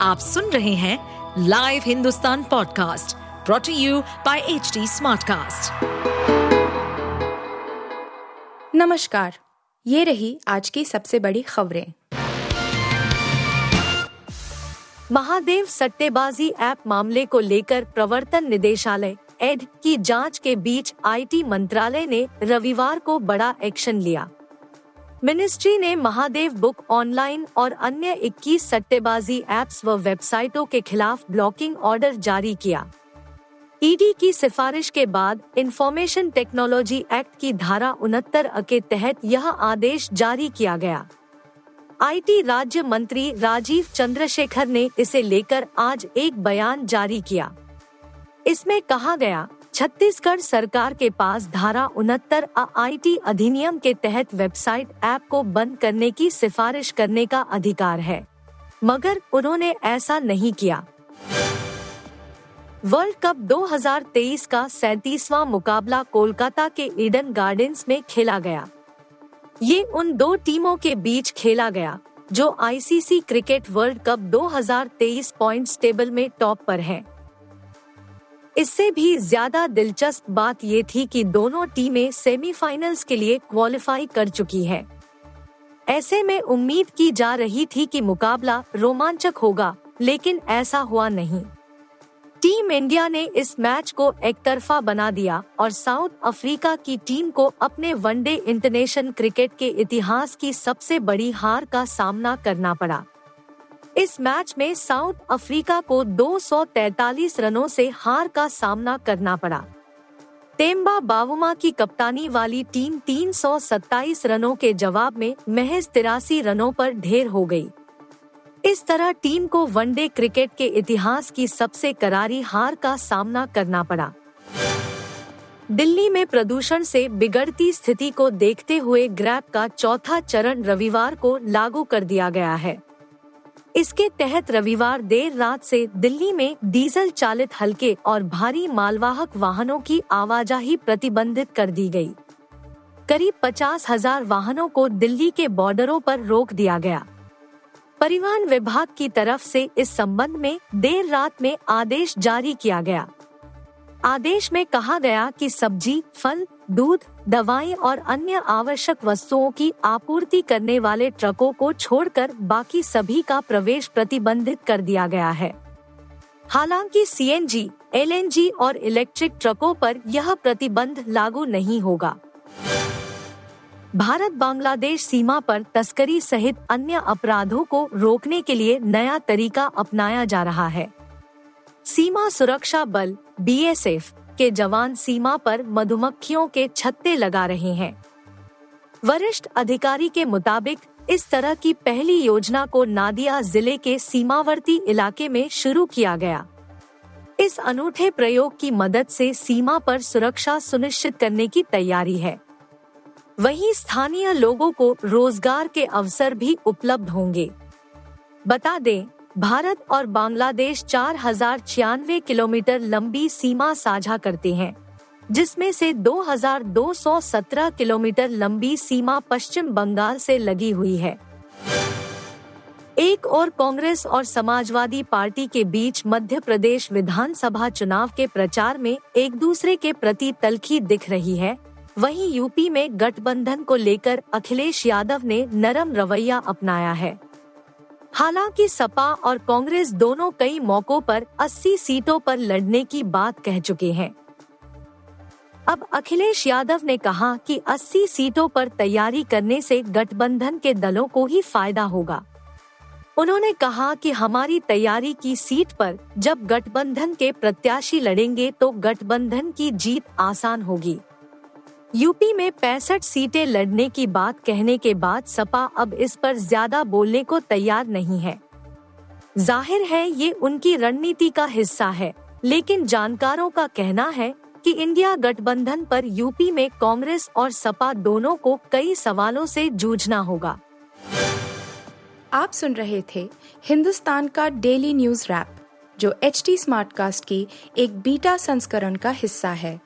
आप सुन रहे हैं live Hindustan podcast brought to you by H Smartcast. नमस्कार, ये रही आज की सबसे बड़ी खबरें महादेव सट्टेबाजी ऐप मामले को लेकर प्रवर्तन निदेशालय, एड की जाँच के बीच आईटी मंत्रालय ने रविवार को बड़ा एक्शन लिया मिनिस्ट्री ने महादेव बुक ऑनलाइन और अन्य 21 सट्टेबाजी एप्स व वेबसाइटों के खिलाफ ब्लॉकिंग ऑर्डर जारी किया। ईडी की सिफारिश के बाद इंफॉर्मेशन टेक्नोलॉजी एक्ट की धारा उनहत्तर के तहत यह आदेश जारी किया गया। आईटी राज्य मंत्री राजीव चंद्रशेखर ने इसे लेकर आज एक बयान जारी किया। इसमें कहा गया छत्तीसगढ़ सरकार के पास धारा उनहत्तर आई अधिनियम के तहत वेबसाइट ऐप को बंद करने की सिफारिश करने का अधिकार है, मगर उन्होंने ऐसा नहीं किया। वर्ल्ड कप 2023 का सैतीसवा मुकाबला कोलकाता के ईडन गार्डन्स में खेला गया। ये उन दो टीमों के बीच खेला गया, जो ICC cricket world cup 2023 points table में टॉप पर है। इससे भी ज़्यादा दिलचस्प बात ये थी कि दोनों टीमें सेमीफाइनल्स के लिए क्वालिफाई कर चुकी है। ऐसे में उम्मीद की जा रही थी कि मुकाबला रोमांचक होगा, लेकिन ऐसा हुआ नहीं। टीम इंडिया ने इस मैच को एक तरफा बना दिया और साउथ अफ्रीका की टीम को अपने वनडे इंटरनेशनल क्रिकेट के इतिहास की सबसे बड़ी हार का सामना करना पड़ा। इस मैच में साउथ अफ्रीका को 243 रनों से हार का सामना करना पड़ा। तेम्बा बावुमा की कप्तानी वाली टीम 327 रनों के जवाब में महज तिरासी रनों पर ढेर हो गई। इस तरह टीम को वनडे क्रिकेट के इतिहास की सबसे करारी हार का सामना करना पड़ा। दिल्ली में प्रदूषण से बिगड़ती स्थिति को देखते हुए ग्रैप का चौथा चरण रविवार को लागू कर दिया गया है। इसके तहत रविवार देर रात से दिल्ली में डीजल चालित हल्के और भारी मालवाहक वाहनों की आवाजाही प्रतिबंधित कर दी गई। करीब पचास हज़ार वाहनों को दिल्ली के बॉर्डरों पर रोक दिया गया परिवहन विभाग की तरफ़ से इस संबंध में देर रात में आदेश जारी किया गया आदेश में कहा गया कि सब्ज़ी, फल दूध दवाएँ और अन्य आवश्यक वस्तुओं की आपूर्ति करने वाले ट्रकों को छोड़कर बाकी सभी का प्रवेश प्रतिबंधित कर दिया गया है। हालाँकि सीएनजी, एलएनजी और इलेक्ट्रिक ट्रकों पर यह प्रतिबंध लागू नहीं होगा। भारत बांग्लादेश सीमा पर तस्करी सहित अन्य अपराधों को रोकने के लिए नया तरीका अपनाया जा रहा है। सीमा सुरक्षा बल बीएसएफ के जवान सीमा पर मधुमक्खियों के छत्ते लगा रहे हैं। वरिष्ठ अधिकारी के मुताबिक, इस तरह की पहली योजना को नादिया ज़िले के सीमावर्ती इलाके में शुरू किया गया। इस अनूठे प्रयोग की मदद से सीमा पर सुरक्षा सुनिश्चित करने की तैयारी है। वहीं स्थानीय लोगों को रोज़गार के अवसर भी उपलब्ध होंगे। बता दें भारत और बांग्लादेश चार हज़ार छियानवे किलोमीटर लंबी सीमा साझा करते हैं, जिसमें से 2217 किलोमीटर लंबी सीमा पश्चिम बंगाल से लगी हुई है। एक और कांग्रेस और समाजवादी पार्टी के बीच मध्य प्रदेश विधानसभा चुनाव के प्रचार में एक दूसरे के प्रति तलखी दिख रही है। वहीं यूपी में गठबंधन को लेकर अखिलेश यादव ने नरम रवैया अपनाया है। हालाँकि सपा और कांग्रेस दोनों कई मौकों पर 80 सीटों पर लड़ने की बात कह चुके हैं। अब अखिलेश यादव ने कहा कि 80 सीटों पर तैयारी करने से गठबंधन के दलों को ही फ़ायदा होगा। उन्होंने कहा कि हमारी तैयारी की सीट पर जब गठबंधन के प्रत्याशी लड़ेंगे तो गठबंधन की जीत आसान होगी। यूपी में पैंसठ सीटें लड़ने की बात कहने के बाद सपा अब इस पर ज़्यादा बोलने को तैयार नहीं है। ज़ाहिर है, ये उनकी रणनीति का हिस्सा है, लेकिन जानकारों का कहना है कि इंडिया गठबंधन पर यूपी में कांग्रेस और सपा दोनों को कई सवालों से जूझना होगा। आप सुन रहे थे हिंदुस्तान का डेली न्यूज़ रैप, जो एच टी स्मार्ट कास्ट की एक बीटा संस्करण का हिस्सा है।